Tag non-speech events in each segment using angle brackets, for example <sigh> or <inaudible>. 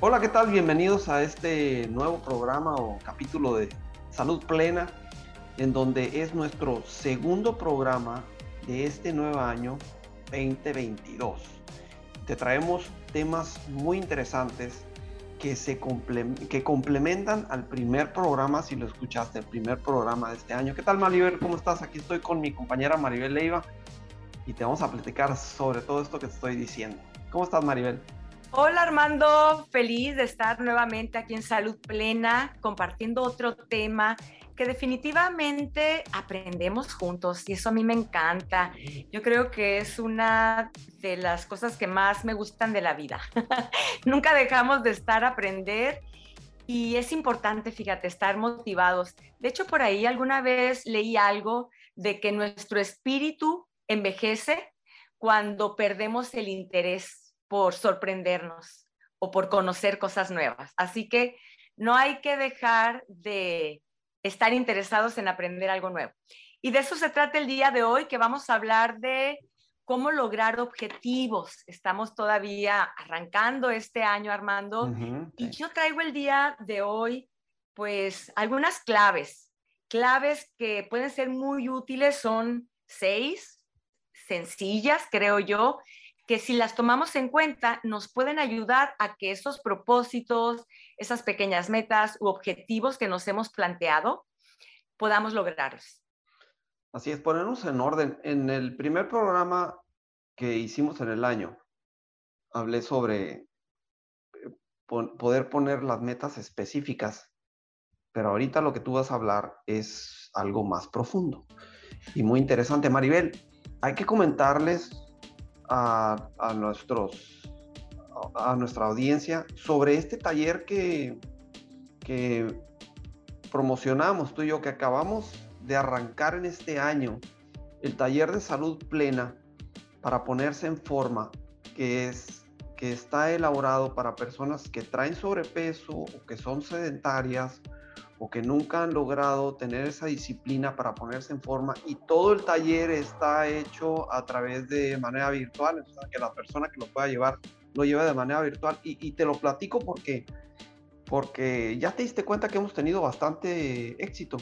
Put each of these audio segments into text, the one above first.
Hola, ¿qué tal? Bienvenidos a este nuevo programa o capítulo de Salud Plena, en donde es nuestro segundo programa de este nuevo año 2022. Te traemos temas muy interesantes que, se que complementan al primer programa, si lo escuchaste, el primer programa de este año. ¿Qué tal Maribel? ¿Cómo estás? Aquí estoy con mi compañera Maribel Leiva y te vamos a platicar sobre todo esto que te estoy diciendo. ¿Cómo estás Maribel? Hola Armando, feliz de estar nuevamente aquí en Salud Plena compartiendo otro tema que definitivamente aprendemos juntos y eso a mí me encanta. Yo creo que es una de las cosas que más me gustan de la vida. <laughs> Nunca dejamos de estar a aprender y es importante, fíjate, estar motivados. De hecho, por ahí alguna vez leí algo de que nuestro espíritu envejece cuando perdemos el interés por sorprendernos o por conocer cosas nuevas. Así que no hay que dejar de estar interesados en aprender algo nuevo. Y de eso se trata el día de hoy, que vamos a hablar de cómo lograr objetivos. Estamos todavía arrancando este año, Armando, y yo traigo el día de hoy, pues, algunas claves. Claves que pueden ser muy útiles, son seis, sencillas, creo yo, que si las tomamos en cuenta nos pueden ayudar a que esos propósitos, esas pequeñas metas u objetivos que nos hemos planteado, podamos lograrlos. Así es, ponernos en orden. En el primer programa que hicimos en el año, hablé sobre eh, poder poner las metas específicas, pero ahorita lo que tú vas a hablar es algo más profundo y muy interesante. Maribel, hay que comentarles a, nuestros, a nuestra audiencia sobre este taller que, que promocionamos tú y yo, que acabamos de arrancar en este año, el taller de salud plena para ponerse en forma, que es que está elaborado para personas que traen sobrepeso o que son sedentarias o que nunca han logrado tener esa disciplina para ponerse en forma y todo el taller está hecho a través de manera virtual, o sea, que la persona que lo pueda llevar lo lleve de manera virtual y, te lo platico porque, porque ya te diste cuenta que hemos tenido bastante éxito.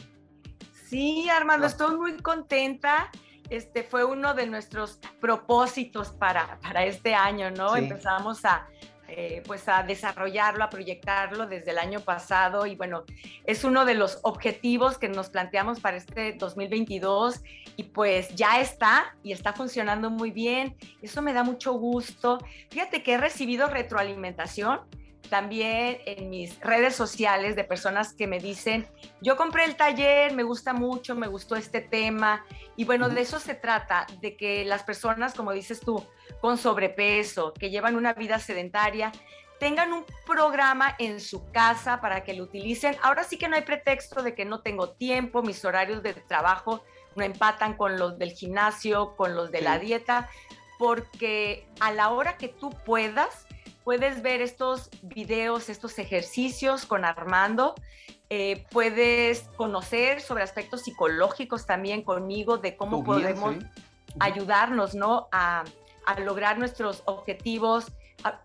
Sí, Armando, estoy muy contenta. Este fue uno de nuestros propósitos para, para este año, ¿no? Empezamos a, eh, pues a desarrollarlo, a proyectarlo desde el año pasado y bueno, es uno de los objetivos que nos planteamos para este 2022 y pues ya está y está funcionando muy bien. Eso me da mucho gusto. Fíjate que he recibido retroalimentación también en mis redes sociales de personas que me dicen, yo compré el taller, me gusta mucho, me gustó este tema. Y bueno, de eso se trata, de que las personas, como dices tú, con sobrepeso, que llevan una vida sedentaria, tengan un programa en su casa para que lo utilicen. Ahora sí que no hay pretexto de que no tengo tiempo, mis horarios de trabajo no empatan con los del gimnasio, con los de la dieta, porque a la hora que tú puedas, puedes ver estos videos, estos ejercicios con Armando. Eh, puedes conocer sobre aspectos psicológicos también conmigo de cómo podemos ayudarnos ¿no? a, lograr nuestros objetivos.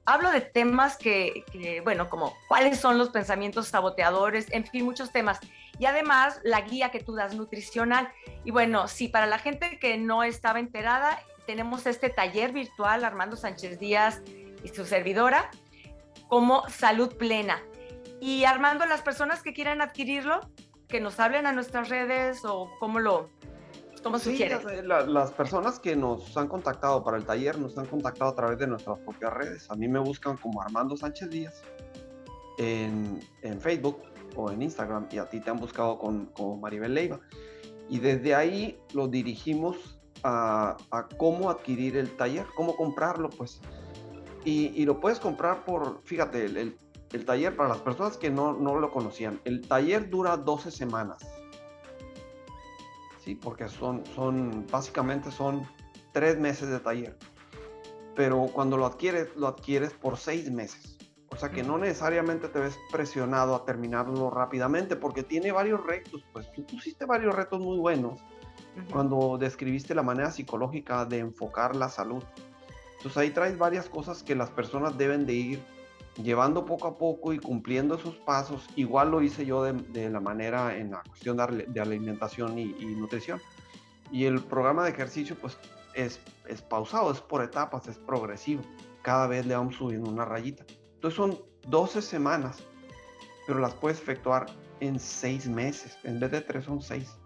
Hablo de temas que, que, bueno, como cuáles son los pensamientos saboteadores, en fin, muchos temas. Y además la guía que tú das nutricional. Y bueno, sí, para la gente que no estaba enterada, tenemos este taller virtual, Armando Sánchez Díaz y su servidora como Salud Plena. Y Armando, las personas que quieran adquirirlo, que nos hablen a nuestras redes o cómo lo cómo sí, las personas que nos han contactado para el taller nos han contactado a través de nuestras propias redes. A mí me buscan como Armando Sánchez Díaz en, en Facebook o en Instagram y a ti te han buscado con, como Maribel Leiva. Y desde ahí lo dirigimos a, a, cómo adquirir el taller, cómo comprarlo, pues y, lo puedes comprar por, fíjate, el, el, taller para las personas que no, no, lo conocían, el taller dura 12 semanas. Sí, porque son, son, básicamente son tres meses de taller. Pero cuando lo adquieres, lo adquieres por seis meses. O sea que no necesariamente te ves presionado a terminarlo rápidamente porque tiene varios retos. Pues tú pusiste varios retos muy buenos cuando describiste la manera psicológica de enfocar la salud Entonces ahí traes varias cosas que las personas deben de ir llevando poco a poco y cumpliendo esos pasos. Igual lo hice yo de, la manera en la cuestión de, alimentación y, nutrición. Y el programa de ejercicio pues es, es pausado, es por etapas, es progresivo. Cada vez le vamos subiendo una rayita. Entonces son 12 semanas, pero las puedes efectuar en 6 meses. En vez de 3 son 6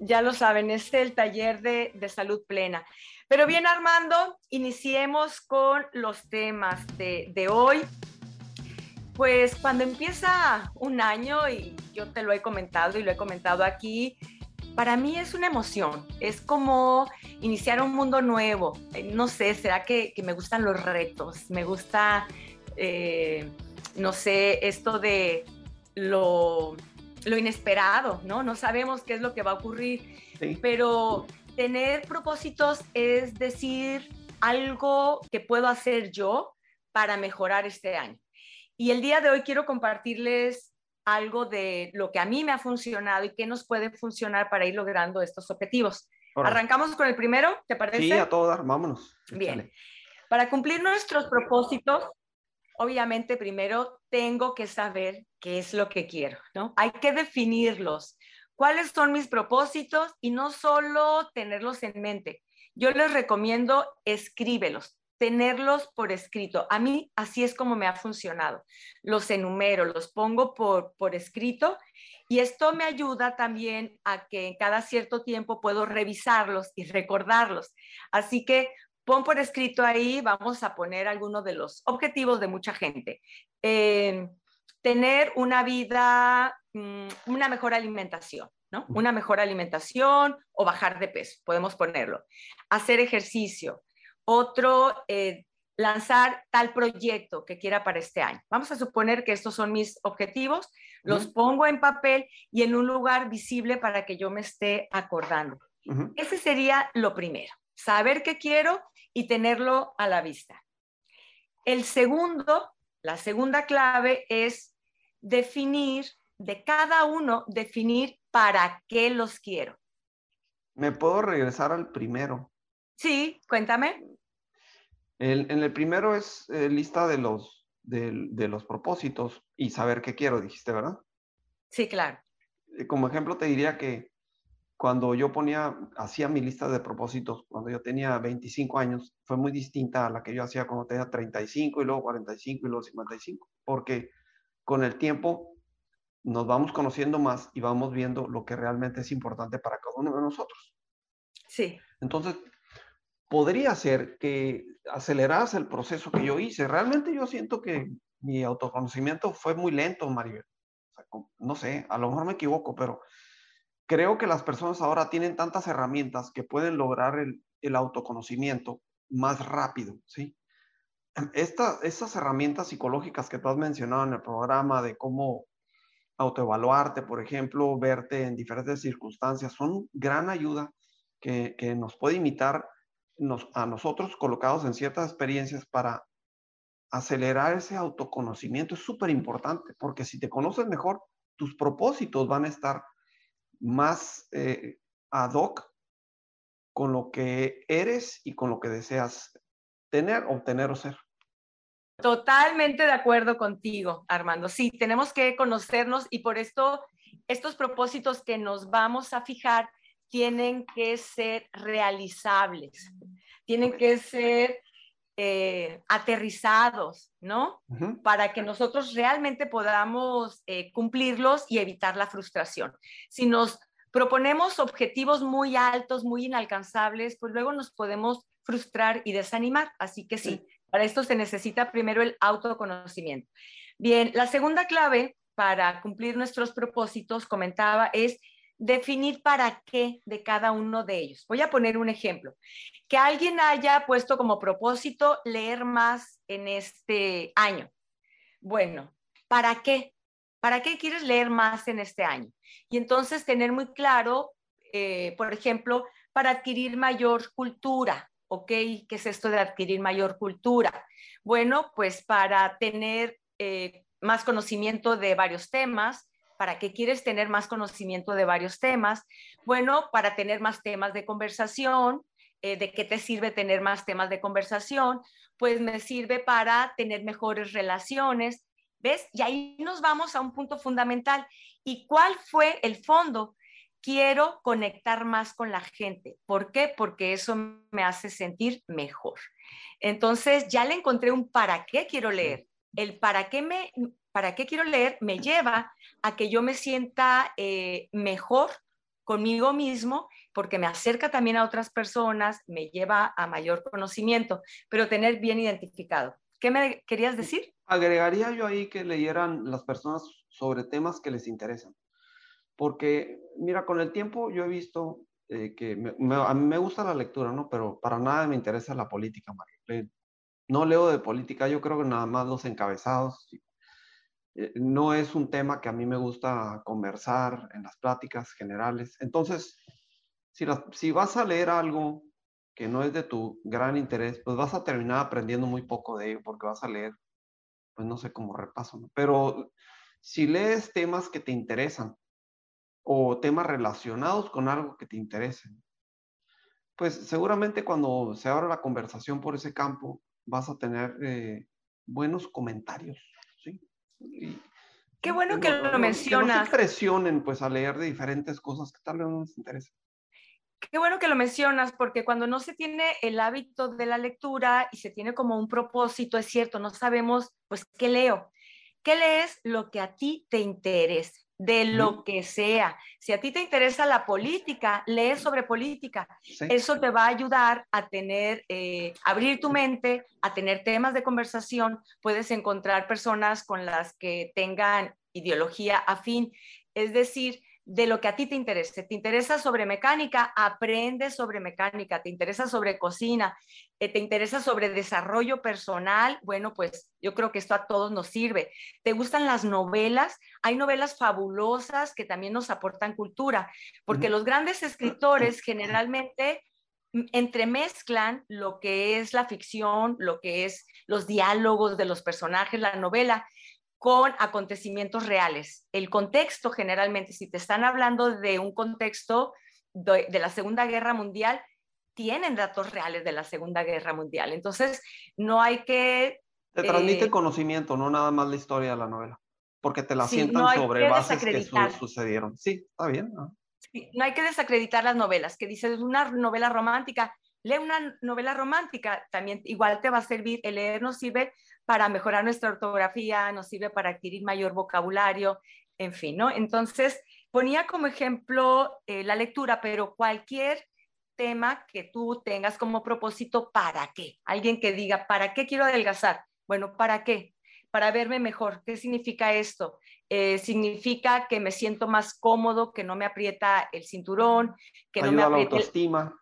ya lo saben, es el taller de, salud plena. Pero bien, Armando, iniciemos con los temas de, de, hoy. Pues cuando empieza un año, y yo te lo he comentado y lo he comentado aquí, para mí es una emoción, es como iniciar un mundo nuevo. Eh, no sé, será que, me gustan los retos, me gusta, eh, no sé, esto de lo lo inesperado, ¿no? No sabemos qué es lo que va a ocurrir, pero tener propósitos es decir algo que puedo hacer yo para mejorar este año. Y el día de hoy quiero compartirles algo de lo que a mí me ha funcionado y qué nos puede funcionar para ir logrando estos objetivos. Arrancamos con el primero, ¿te parece? Sí, a todo dar, vámonos. Bien. Para cumplir nuestros propósitos, obviamente primero tengo que saber qué es lo que quiero, ¿no? Hay que definirlos. ¿Cuáles son mis propósitos? Y no solo tenerlos en mente. Yo les recomiendo escríbelos, tenerlos por escrito. A mí así es como me ha funcionado. Los enumero, los pongo por, por escrito y esto me ayuda también a que cada cierto tiempo puedo revisarlos y recordarlos. Así que pon por escrito ahí, vamos a poner algunos de los objetivos de mucha gente. Eh, tener una vida, mm, una mejor alimentación, ¿no? Una mejor alimentación o bajar de peso, podemos ponerlo. Hacer ejercicio. Otro, eh, lanzar tal proyecto que quiera para este año. Vamos a suponer que estos son mis objetivos, los pongo en papel y en un lugar visible para que yo me esté acordando. Ese sería lo primero, saber qué quiero y tenerlo a la vista. El segundo, la segunda clave es definir, de cada uno, definir para qué los quiero. ¿Me puedo regresar al primero? Sí, cuéntame. El, en el primero es eh, lista de los, de, los propósitos y saber qué quiero, dijiste, ¿verdad? Sí, claro. Eh, como ejemplo te diría que cuando yo ponía, hacía mi lista de propósitos, cuando yo tenía 25 años, fue muy distinta a la que yo hacía cuando tenía 35 y luego 45 y luego 55, porque con el tiempo nos vamos conociendo más y vamos viendo lo que realmente es importante para cada uno de nosotros. Sí. Entonces, podría ser que aceleras el proceso que yo hice. Realmente yo siento que mi autoconocimiento fue muy lento, Maribel. no sé, a lo mejor me equivoco, pero creo que las personas ahora tienen tantas herramientas que pueden lograr el, autoconocimiento más rápido, ¿sí? <clears throat> estas herramientas psicológicas que tú has mencionado en el programa de cómo autoevaluarte, por ejemplo, verte en diferentes circunstancias, son gran ayuda que, nos puede imitar a nosotros colocados en ciertas experiencias para acelerar ese autoconocimiento. Es súper importante porque si te conoces mejor, tus propósitos van a estar más eh, ad hoc con lo que eres y con lo que deseas tener, obtener o ser. Totalmente de acuerdo contigo, Armando. Sí, tenemos que conocernos y por esto estos propósitos que nos vamos a fijar tienen que ser realizables, tienen que ser eh, aterrizados, ¿no? Para que nosotros realmente podamos eh, cumplirlos y evitar la frustración. Si nos proponemos objetivos muy altos, muy inalcanzables, pues luego nos podemos frustrar y desanimar. Así que sí, para esto se necesita primero el autoconocimiento. Bien, la segunda clave para cumplir nuestros propósitos, comentaba, es definir para qué de cada uno de ellos. Voy a poner un ejemplo. Que alguien haya puesto como propósito leer más en este año. Bueno, ¿para qué? ¿Para qué quieres leer más en este año? Y entonces tener muy claro, eh, por ejemplo, para adquirir mayor cultura, ¿ok? ¿Qué es esto de adquirir mayor cultura? Bueno, pues para tener eh, más conocimiento de varios temas, ¿Para qué quieres tener más conocimiento de varios temas? Bueno, para tener más temas de conversación, eh, de qué te sirve tener más temas de conversación, pues me sirve para tener mejores relaciones, ¿ves? Y ahí nos vamos a un punto fundamental. ¿Y cuál fue el fondo? Quiero conectar más con la gente. ¿Por qué? Porque eso me hace sentir mejor. Entonces ya le encontré un para qué quiero leer. El para qué me, para qué quiero leer me lleva a que yo me sienta eh, mejor conmigo mismo porque me acerca también a otras personas, me lleva a mayor conocimiento, pero tener bien identificado. ¿Qué me querías decir? Agregaría yo ahí que leyeran las personas sobre temas que les interesan. Porque, mira, con el tiempo yo he visto eh, que a mí me gusta la lectura, ¿no? Pero para nada me interesa la política, Mario. No leo de política, yo creo que nada más los encabezados. Eh, no es un tema que a mí me gusta conversar en las pláticas generales. Entonces, si, si vas a leer algo que no es de tu gran interés, pues vas a terminar aprendiendo muy poco de ello porque vas a leer, pues no sé cómo repaso. Pero si lees temas que te interesan, o temas relacionados con algo que te interese. Pues seguramente cuando se abra la conversación por ese campo vas a tener eh, buenos comentarios. Qué bueno que lo, mencionas. Que no se presionen pues a leer de diferentes cosas que tal vez no les interesa. Qué bueno que lo mencionas, porque cuando no se tiene el hábito de la lectura y se tiene como un propósito, es cierto, no sabemos, pues, ¿qué leo? ¿Qué lees? Lo que a ti te interese de lo que sea. Si a ti te interesa la política, lees sobre política. Eso te va a ayudar a tener, eh, abrir tu mente, a tener temas de conversación. Puedes encontrar personas con las que tengan ideología afín. Es decir, de lo que a ti te interese. ¿Te interesa sobre mecánica? Aprende sobre mecánica. ¿Te interesa sobre cocina? Eh, ¿Te interesa sobre desarrollo personal? Bueno, pues yo creo que esto a todos nos sirve. ¿Te gustan las novelas? Hay novelas fabulosas que también nos aportan cultura, porque los grandes escritores generalmente entremezclan lo que es la ficción, lo que es los diálogos de los personajes, la novela, con acontecimientos reales. El contexto generalmente, si te están hablando de un contexto de, la Segunda Guerra Mundial, tienen datos reales de la Segunda Guerra Mundial. Entonces, no hay que... Te transmite eh, conocimiento, no nada más la historia de la novela, porque te la sientan sobre bases que sucedieron. Sí, está bien. ¿no? no hay que desacreditar las novelas, que dices una novela romántica, lee una novela romántica, también igual te va a servir, el leer nos sirve para mejorar nuestra ortografía, nos sirve para adquirir mayor vocabulario, en fin, ¿no? Entonces, ponía como ejemplo eh, la lectura, pero cualquier tema que tú tengas como propósito, ¿para qué? Alguien que diga, ¿para qué quiero adelgazar? Bueno, ¿para qué? Para verme mejor. ¿Qué significa esto? Eh, significa que me siento más cómodo, que no me aprieta el cinturón, que no me aprieta la autoestima.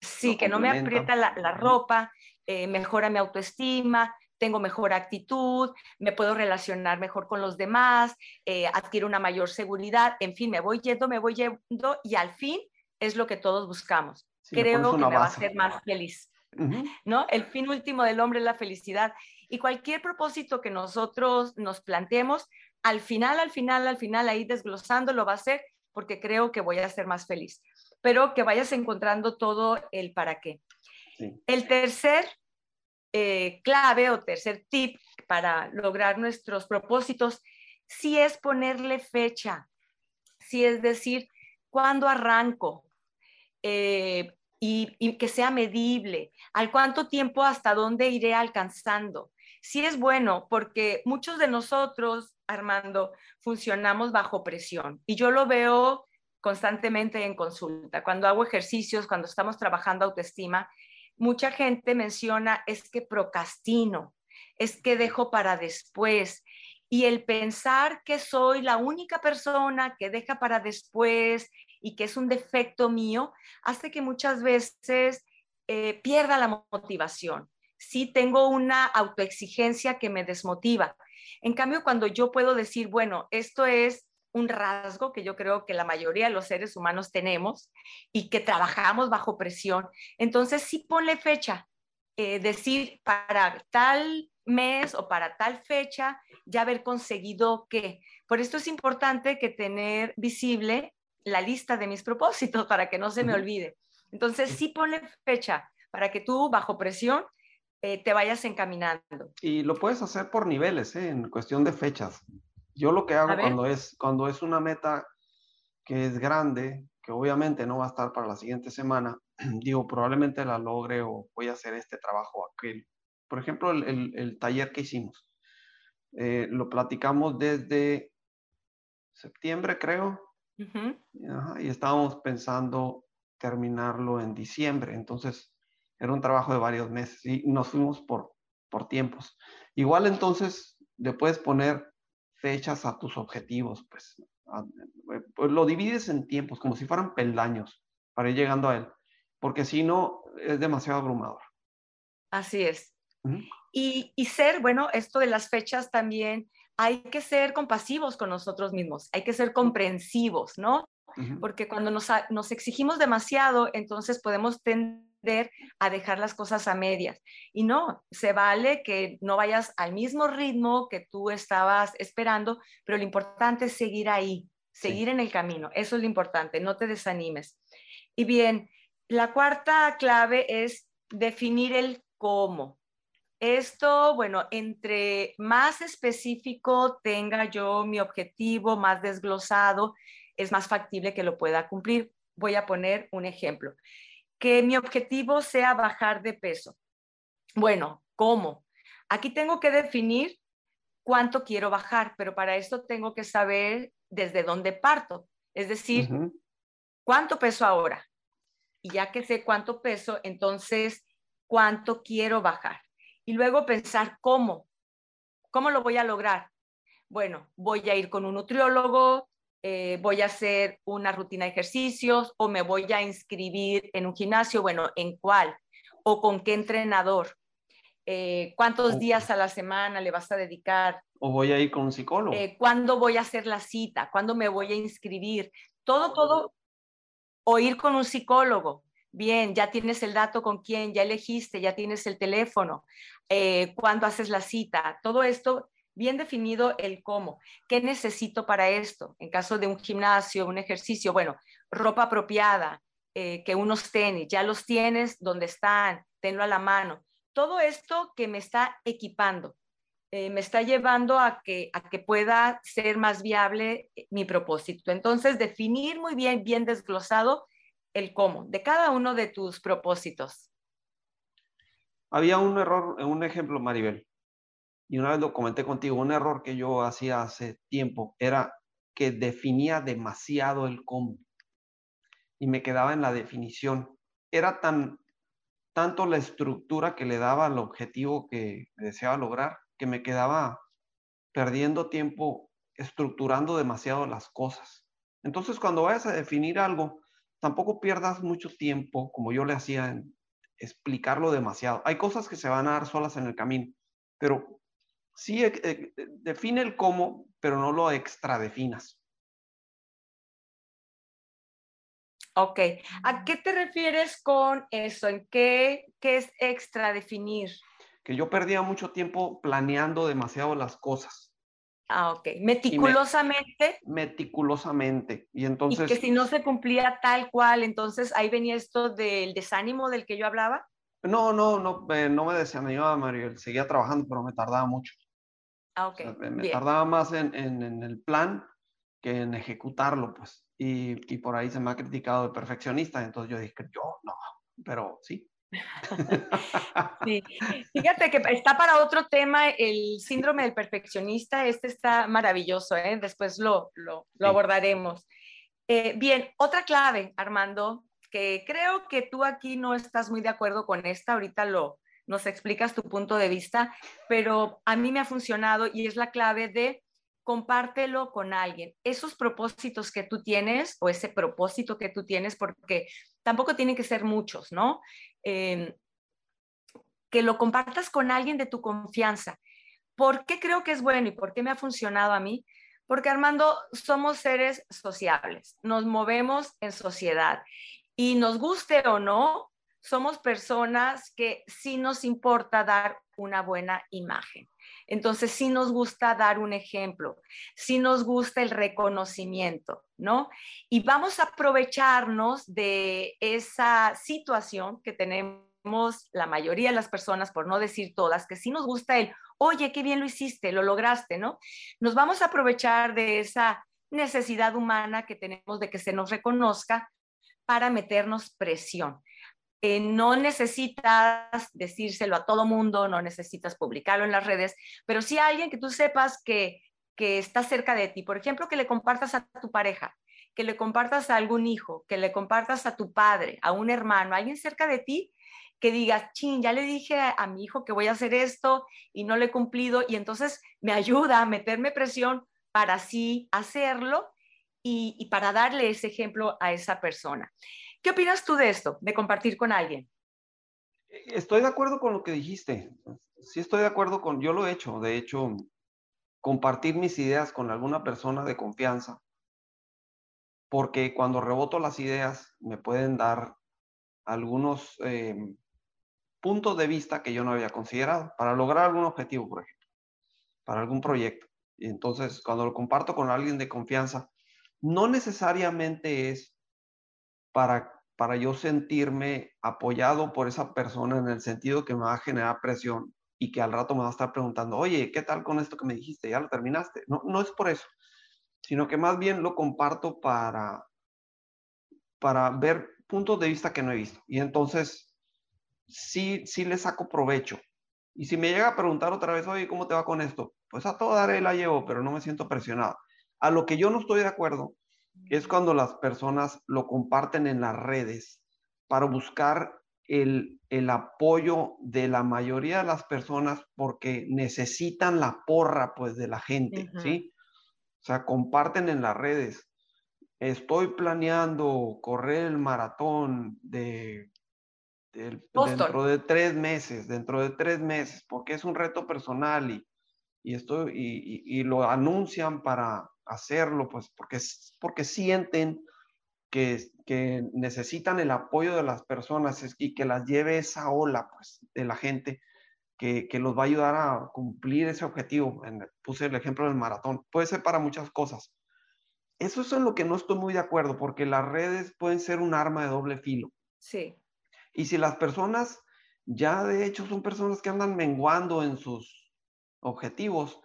Sí, que no me aprieta la, ropa, eh, mejora mi autoestima, tengo mejor actitud, me puedo relacionar mejor con los demás, eh, adquiero una mayor seguridad, en fin, me voy yendo, me voy yendo y al fin es lo que todos buscamos. Creo que me va a hacer más feliz. ¿No? El fin último del hombre es la felicidad. Y cualquier propósito que nosotros nos planteemos, al final, al final, al final, ahí desglosando lo va a hacer porque creo que voy a ser más feliz. Pero que vayas encontrando todo el para qué. El tercer eh, clave o tercer tip para lograr nuestros propósitos, si es ponerle fecha, si es decir, cuándo arranco eh, y, que sea medible, al cuánto tiempo, hasta dónde iré alcanzando. Si es bueno, porque muchos de nosotros, Armando, funcionamos bajo presión y yo lo veo constantemente en consulta. Cuando hago ejercicios, cuando estamos trabajando autoestima, mucha gente menciona es que procrastino, es que dejo para después. Y el pensar que soy la única persona que deja para después y que es un defecto mío, hace que muchas veces eh, pierda la motivación. Sí tengo una autoexigencia que me desmotiva. En cambio, cuando yo puedo decir, bueno, esto es un rasgo que yo creo que la mayoría de los seres humanos tenemos y que trabajamos bajo presión. Entonces, sí ponle fecha, eh, decir para tal mes o para tal fecha ya haber conseguido qué. Por esto es importante que tener visible la lista de mis propósitos para que no se me olvide. Entonces, sí pone fecha para que tú, bajo presión, eh, te vayas encaminando. Y lo puedes hacer por niveles, ¿eh? en cuestión de fechas. Yo lo que hago cuando es, cuando es una meta que es grande, que obviamente no va a estar para la siguiente semana, <clears throat> digo, probablemente la logre o voy a hacer este trabajo aquel. Por ejemplo, el, el, taller que hicimos, eh, lo platicamos desde septiembre, creo, y estábamos pensando terminarlo en diciembre. Entonces, era un trabajo de varios meses y nos fuimos por, por tiempos. Igual entonces le puedes poner fechas a tus objetivos, pues, pues, lo divides en tiempos, como si fueran peldaños para ir llegando a él, porque si no es demasiado abrumador. Así es. y, y ser, bueno, esto de las fechas también, hay que ser compasivos con nosotros mismos, hay que ser comprensivos, ¿no? Porque cuando nos, nos, exigimos demasiado, entonces podemos tender a dejar las cosas a medias. Y no, se vale que no vayas al mismo ritmo que tú estabas esperando, pero lo importante es seguir ahí, seguir en el camino. Eso es lo importante, no te desanimes. Y bien, la cuarta clave es definir el cómo. Esto, bueno, entre más específico tenga yo mi objetivo, más desglosado, es más factible que lo pueda cumplir. Voy a poner un ejemplo. Que mi objetivo sea bajar de peso. Bueno, ¿cómo? Aquí tengo que definir cuánto quiero bajar, pero para esto tengo que saber desde dónde parto. Es decir, ¿cuánto peso ahora? Y ya que sé cuánto peso, entonces, ¿cuánto quiero bajar? y luego pensar cómo, cómo lo voy a lograr. Bueno, voy a ir con un nutriólogo, eh, voy a hacer una rutina de ejercicios o me voy a inscribir en un gimnasio, bueno, ¿en cuál? ¿O con qué entrenador? Eh, ¿Cuántos días a la semana le vas a dedicar? ¿O voy a ir con un psicólogo? Eh, ¿Cuándo voy a hacer la cita? ¿Cuándo me voy a inscribir? Todo, todo, o ir con un psicólogo. Bien, ya tienes el dato con quién, ya elegiste, ya tienes el teléfono, eh, cuándo haces la cita, todo esto bien definido el cómo. ¿Qué necesito para esto? En caso de un gimnasio, un ejercicio, bueno, ropa apropiada, eh, que unos tenis, ya los tienes, ¿dónde están? Tenlo a la mano. Todo esto que me está equipando, eh, me está llevando a que, a que pueda ser más viable mi propósito. Entonces, definir muy bien, bien desglosado el cómo de cada uno de tus propósitos. Había un error, un ejemplo, Maribel, y una vez lo comenté contigo, un error que yo hacía hace tiempo era que definía demasiado el cómo y me quedaba en la definición. Era tan tanto la estructura que le daba al objetivo que deseaba lograr que me quedaba perdiendo tiempo estructurando demasiado las cosas. Entonces, cuando vayas a definir algo, tampoco pierdas mucho tiempo, como yo le hacía, en explicarlo demasiado. Hay cosas que se van a dar solas en el camino, pero sí eh, eh, define el cómo, pero no lo extra definas. Ok, ¿a qué te refieres con eso? ¿En qué, qué es extra definir? Que yo perdía mucho tiempo planeando demasiado las cosas. Ah, ok. Meticulosamente. meticulosamente. Y entonces. Y que si no se cumplía tal cual, entonces ahí venía esto del desánimo del que yo hablaba. No, no, no, no me desanimaba, Mario. Seguía trabajando, pero me tardaba mucho. Ah, ok. me tardaba más en, en, el plan que en ejecutarlo, pues. Y, y por ahí se me ha criticado de perfeccionista. Entonces yo dije, yo no, pero sí. <laughs> Sí. Fíjate que está para otro tema el síndrome del perfeccionista. Este está maravilloso, ¿eh? después lo, lo, abordaremos. Eh, bien, otra clave, Armando, que creo que tú aquí no estás muy de acuerdo con esta, ahorita lo nos explicas tu punto de vista, pero a mí me ha funcionado y es la clave de compártelo con alguien. Esos propósitos que tú tienes o ese propósito que tú tienes, porque tampoco tienen que ser muchos, ¿no? Em, que lo compartas con alguien de tu confianza. ¿Por qué creo que es bueno y por qué me ha funcionado a mí? Porque Armando, somos seres sociables, nos movemos en sociedad y nos guste o no, somos personas que sí nos importa dar una buena imagen. Entonces, sí nos gusta dar un ejemplo, sí nos gusta el reconocimiento, ¿no? Y vamos a aprovecharnos de esa situación que tenemos la mayoría de las personas, por no decir todas, que sí nos gusta el, oye, qué bien lo hiciste, lo lograste, ¿no? Nos vamos a aprovechar de esa necesidad humana que tenemos de que se nos reconozca para meternos presión. Eh, no necesitas decírselo a todo mundo, no necesitas publicarlo en las redes, pero sí a alguien que tú sepas que, que está cerca de ti. Por ejemplo, que le compartas a tu pareja, que le compartas a algún hijo, que le compartas a tu padre, a un hermano, alguien cerca de ti que digas, chin, ya le dije a, mi hijo que voy a hacer esto y no lo he cumplido y entonces me ayuda a meterme presión para así hacerlo y para darle ese ejemplo a esa persona. ¿Qué opinas tú de esto, de compartir con alguien? Estoy de acuerdo con lo que dijiste. Sí estoy de acuerdo con, yo lo he hecho, de hecho, compartir mis ideas con alguna persona de confianza, porque cuando reboto las ideas me pueden dar algunos eh, puntos de vista que yo no había considerado para lograr algún objetivo, por ejemplo, para algún proyecto. Y entonces, cuando lo comparto con alguien de confianza, no necesariamente es para, para yo sentirme apoyado por esa persona en el sentido que me va a generar presión y que al rato me va a estar preguntando, oye, ¿qué tal con esto que me dijiste? ¿Ya lo terminaste? No, no es por eso, sino que más bien lo comparto para, para ver puntos de vista que no he visto. Y entonces, sí, sí le saco provecho. Y si me llega a preguntar otra vez, oye, ¿cómo te va con esto? Pues a todo daré la llevo, pero no me siento presionado. A lo que yo no estoy de acuerdo es cuando las personas lo comparten en las redes para buscar el, el, apoyo de la mayoría de las personas porque necesitan la porra pues de la gente, ¿sí? O sea, comparten en las redes. Estoy planeando correr el maratón de, dentro de tres meses, dentro de tres meses, porque es un reto personal y, y, esto, y, y lo anuncian para, hacerlo, pues porque, porque sienten que, que necesitan el apoyo de las personas y que las lleve esa ola, pues, de la gente que, que los va a ayudar a cumplir ese objetivo. puse el ejemplo del maratón. Puede ser para muchas cosas. Eso es en lo que no estoy muy de acuerdo, porque las redes pueden ser un arma de doble filo. Sí. Y si las personas ya de hecho son personas que andan menguando en sus objetivos,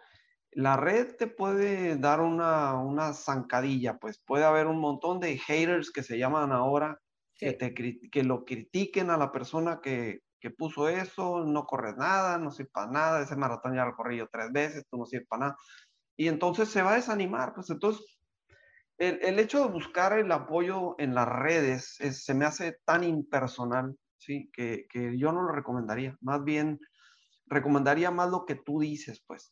la red te puede dar una, una zancadilla, pues puede haber un montón de haters que se llaman ahora, que, te, que lo critiquen a la persona que, que puso eso, no corres nada, no sirve para nada, ese maratón ya lo corrí yo tres veces, tú no sirves para nada. Y entonces se va a desanimar, pues entonces el, el hecho de buscar el apoyo en las redes se me hace tan impersonal, ¿sí? Que, que yo no lo recomendaría. Más bien, recomendaría más lo que tú dices, pues.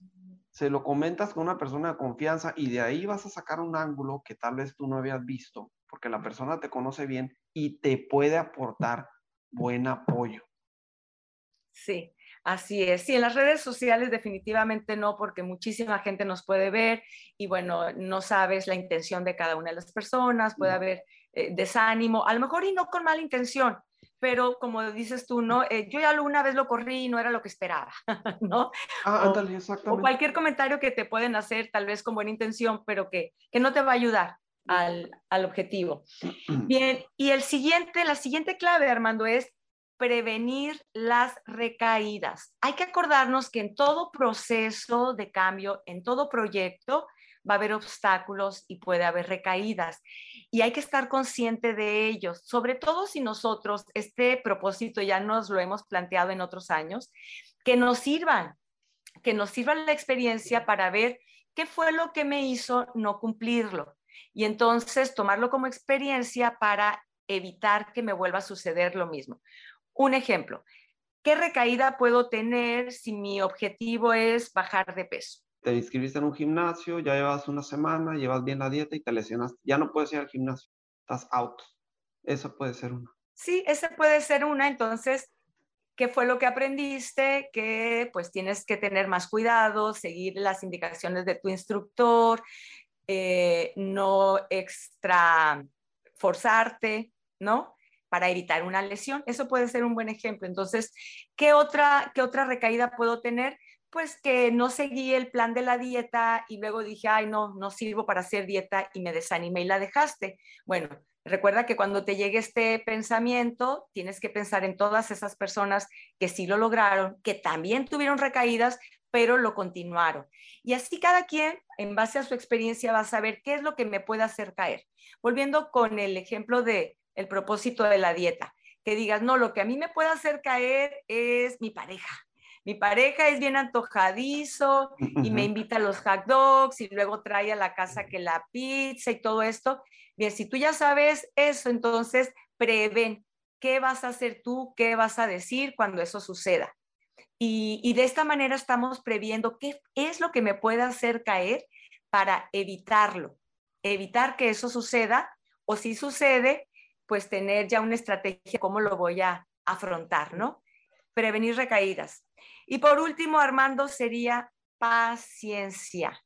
Se lo comentas con una persona de confianza y de ahí vas a sacar un ángulo que tal vez tú no habías visto, porque la persona te conoce bien y te puede aportar buen apoyo. Sí, así es. Sí, en las redes sociales definitivamente no, porque muchísima gente nos puede ver y bueno, no sabes la intención de cada una de las personas, puede haber eh, desánimo, a lo mejor y no con mala intención, pero como dices tú, ¿no? Eh, yo ya una vez lo corrí y no era lo que esperaba, <laughs> ¿no? Ah, ándale, exactamente. O cualquier comentario que te pueden hacer, tal vez con buena intención, pero que, que no te va a ayudar al, al objetivo. <clears throat> Bien, y el siguiente, la siguiente clave, Armando, es prevenir las recaídas. Hay que acordarnos que en todo proceso de cambio, en todo proyecto, va a haber obstáculos y puede haber recaídas. Y hay que estar consciente de ellos, sobre todo si nosotros este propósito ya nos lo hemos planteado en otros años, que nos sirvan, que nos sirva la experiencia para ver qué fue lo que me hizo no cumplirlo. Y entonces tomarlo como experiencia para evitar que me vuelva a suceder lo mismo. Un ejemplo, ¿qué recaída puedo tener si mi objetivo es bajar de peso? Te inscribiste en un gimnasio, ya llevas una semana, llevas bien la dieta y te lesionas, ya no puedes ir al gimnasio, estás out. Eso puede ser una. Sí, esa puede ser una. Entonces, ¿qué fue lo que aprendiste? Que pues tienes que tener más cuidado, seguir las indicaciones de tu instructor, eh, no extra forzarte, ¿no? para evitar una lesión. Eso puede ser un buen ejemplo. Entonces, ¿qué otra, qué otra recaída puedo tener? Pues que no seguí el plan de la dieta y luego dije, ay, no, no sirvo para hacer dieta y me desanimé y la dejaste. Bueno, recuerda que cuando te llegue este pensamiento, tienes que pensar en todas esas personas que sí lo lograron, que también tuvieron recaídas, pero lo continuaron. Y así cada quien, en base a su experiencia, va a saber qué es lo que me puede hacer caer. Volviendo con el ejemplo de el propósito de la dieta, que digas, no, lo que a mí me puede hacer caer es mi pareja. Mi pareja es bien antojadizo y me invita a los hot dogs y luego trae a la casa que la pizza y todo esto. Bien, si tú ya sabes eso, entonces prevén qué vas a hacer tú, qué vas a decir cuando eso suceda. Y, y, de esta manera estamos previendo qué es lo que me puede hacer caer para evitarlo, evitar que eso suceda o si sucede, pues tener ya una estrategia, cómo lo voy a afrontar, ¿no? Prevenir recaídas. Y por último, Armando, sería paciencia,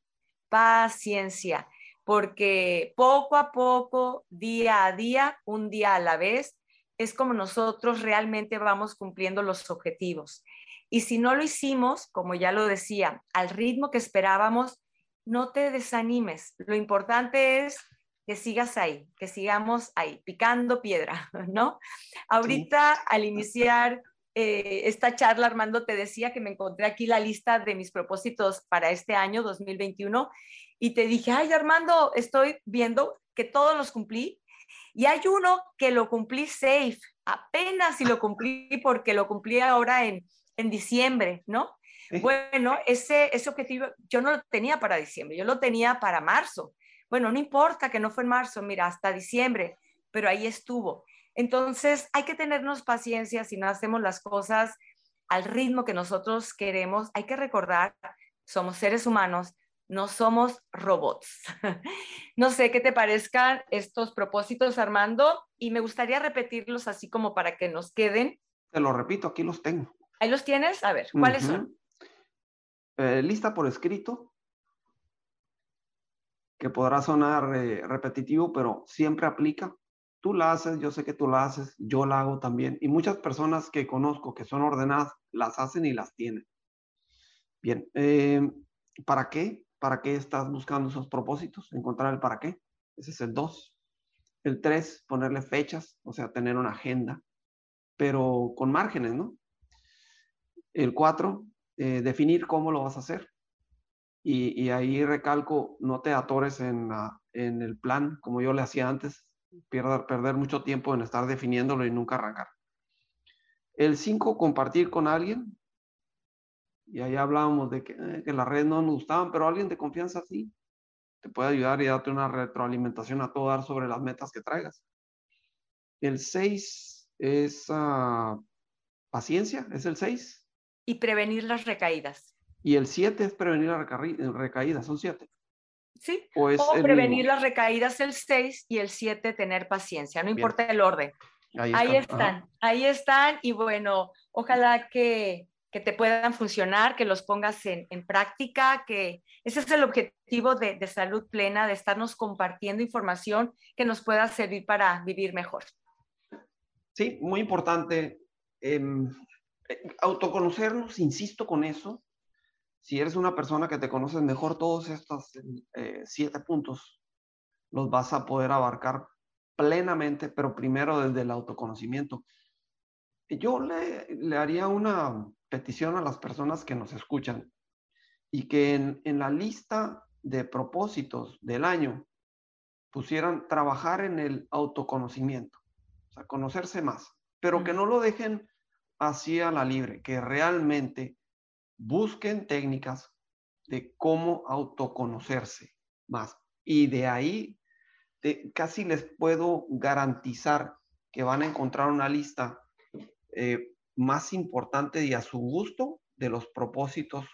paciencia, porque poco a poco, día a día, un día a la vez, es como nosotros realmente vamos cumpliendo los objetivos. Y si no lo hicimos, como ya lo decía, al ritmo que esperábamos, no te desanimes. Lo importante es que sigas ahí, que sigamos ahí, picando piedra, <laughs> ¿no? Ahorita al iniciar eh, esta charla, Armando, te decía que me encontré aquí la lista de mis propósitos para este año 2021 y te dije, ay, Armando, estoy viendo que todos los cumplí y hay uno que lo cumplí safe, apenas si lo cumplí porque lo cumplí ahora en, en diciembre, ¿no? Bueno, ese, ese objetivo yo no lo tenía para diciembre, yo lo tenía para marzo. Bueno, no importa que no fue en marzo, mira, hasta diciembre, pero ahí estuvo. Entonces, hay que tenernos paciencia si no hacemos las cosas al ritmo que nosotros queremos. Hay que recordar, somos seres humanos, no somos robots. <laughs> no sé qué te parezcan estos propósitos, Armando, y me gustaría repetirlos así como para que nos queden. Te lo repito, aquí los tengo. ¿Ahí los tienes? A ver, ¿cuáles son? Eh, lista por escrito, que podrá sonar eh, repetitivo, pero siempre aplica. Tú la haces, yo sé que tú la haces, yo la hago también. Y muchas personas que conozco que son ordenadas, las hacen y las tienen. Bien, eh, ¿para qué? ¿Para qué estás buscando esos propósitos? Encontrar el para qué. Ese es el 2. El 3, ponerle fechas, o sea, tener una agenda, pero con márgenes, ¿no? El 4, eh, definir cómo lo vas a hacer. Y, ahí recalco, no te atores en, en, el plan como yo le hacía antes, perder, perder mucho tiempo en estar definiéndolo y nunca arrancar. El 5, compartir con alguien. Y ahí hablábamos de que, eh, que las redes no nos gustaban, pero alguien de confianza sí. Te puede ayudar y darte una retroalimentación a todo dar sobre las metas que traigas. El 6 es uh, paciencia, es el 6. Y prevenir las recaídas. Y el 7 es prevenir las recaídas, son 7. Sí, o, prevenir las recaídas el 6 y el 7 tener paciencia, no importa el orden. Ahí, están, ahí están y bueno, ojalá que, que, te puedan funcionar, que los pongas en, en, práctica, que ese es el objetivo de, de, salud plena, de estarnos compartiendo información que nos pueda servir para vivir mejor. Sí, muy importante. Eh, autoconocernos, insisto con eso, si eres una persona que te conoces mejor, todos estos eh, siete puntos los vas a poder abarcar plenamente, pero primero desde el autoconocimiento. Yo le, le haría una petición a las personas que nos escuchan y que en, en la lista de propósitos del año pusieran trabajar en el autoconocimiento, o sea, conocerse más, pero que no lo dejen así a la libre, que realmente busquen técnicas de cómo autoconocerse más. Y de ahí casi les puedo garantizar que van a encontrar una lista eh, más importante y a su gusto de los propósitos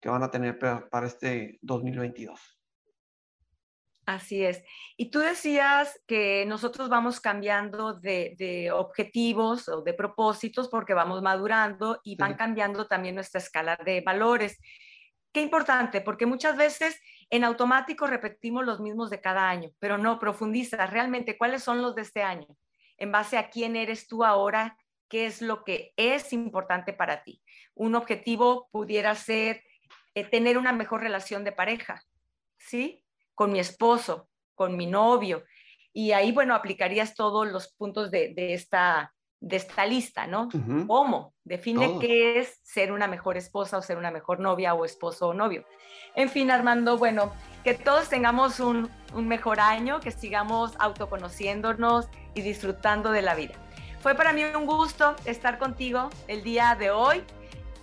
que van a tener para, este 2022. Así es. Y tú decías que nosotros vamos cambiando de, objetivos o de propósitos porque vamos madurando y van cambiando también nuestra escala de valores. Qué importante, porque muchas veces en automático repetimos los mismos de cada año, pero no, profundiza realmente cuáles son los de este año. en base a quién eres tú ahora, qué es lo que es importante para ti. Un objetivo pudiera ser eh, tener una mejor relación de pareja, ¿sí? Con mi esposo, con mi novio. Y ahí, bueno, aplicarías todos los puntos de, esta, de esta lista, ¿no? ¿Cómo? Define qué es ser una mejor esposa o ser una mejor novia o esposo o novio. En fin, Armando, bueno, que todos tengamos un, un mejor año, que sigamos autoconociéndonos y disfrutando de la vida. Fue para mí un gusto estar contigo el día de hoy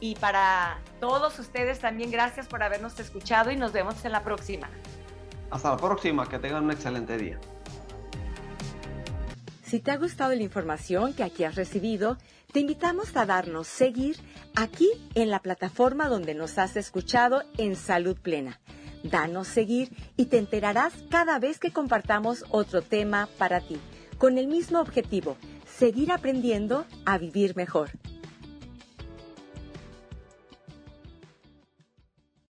y para todos ustedes también gracias por habernos escuchado y nos vemos en la próxima. Hasta la próxima, que tengan un excelente día. Si te ha gustado la información que aquí has recibido, te invitamos a darnos seguir aquí en la plataforma donde nos has escuchado en Salud Plena. Danos seguir y te enterarás cada vez que compartamos otro tema para ti, con el mismo objetivo, seguir aprendiendo a vivir mejor.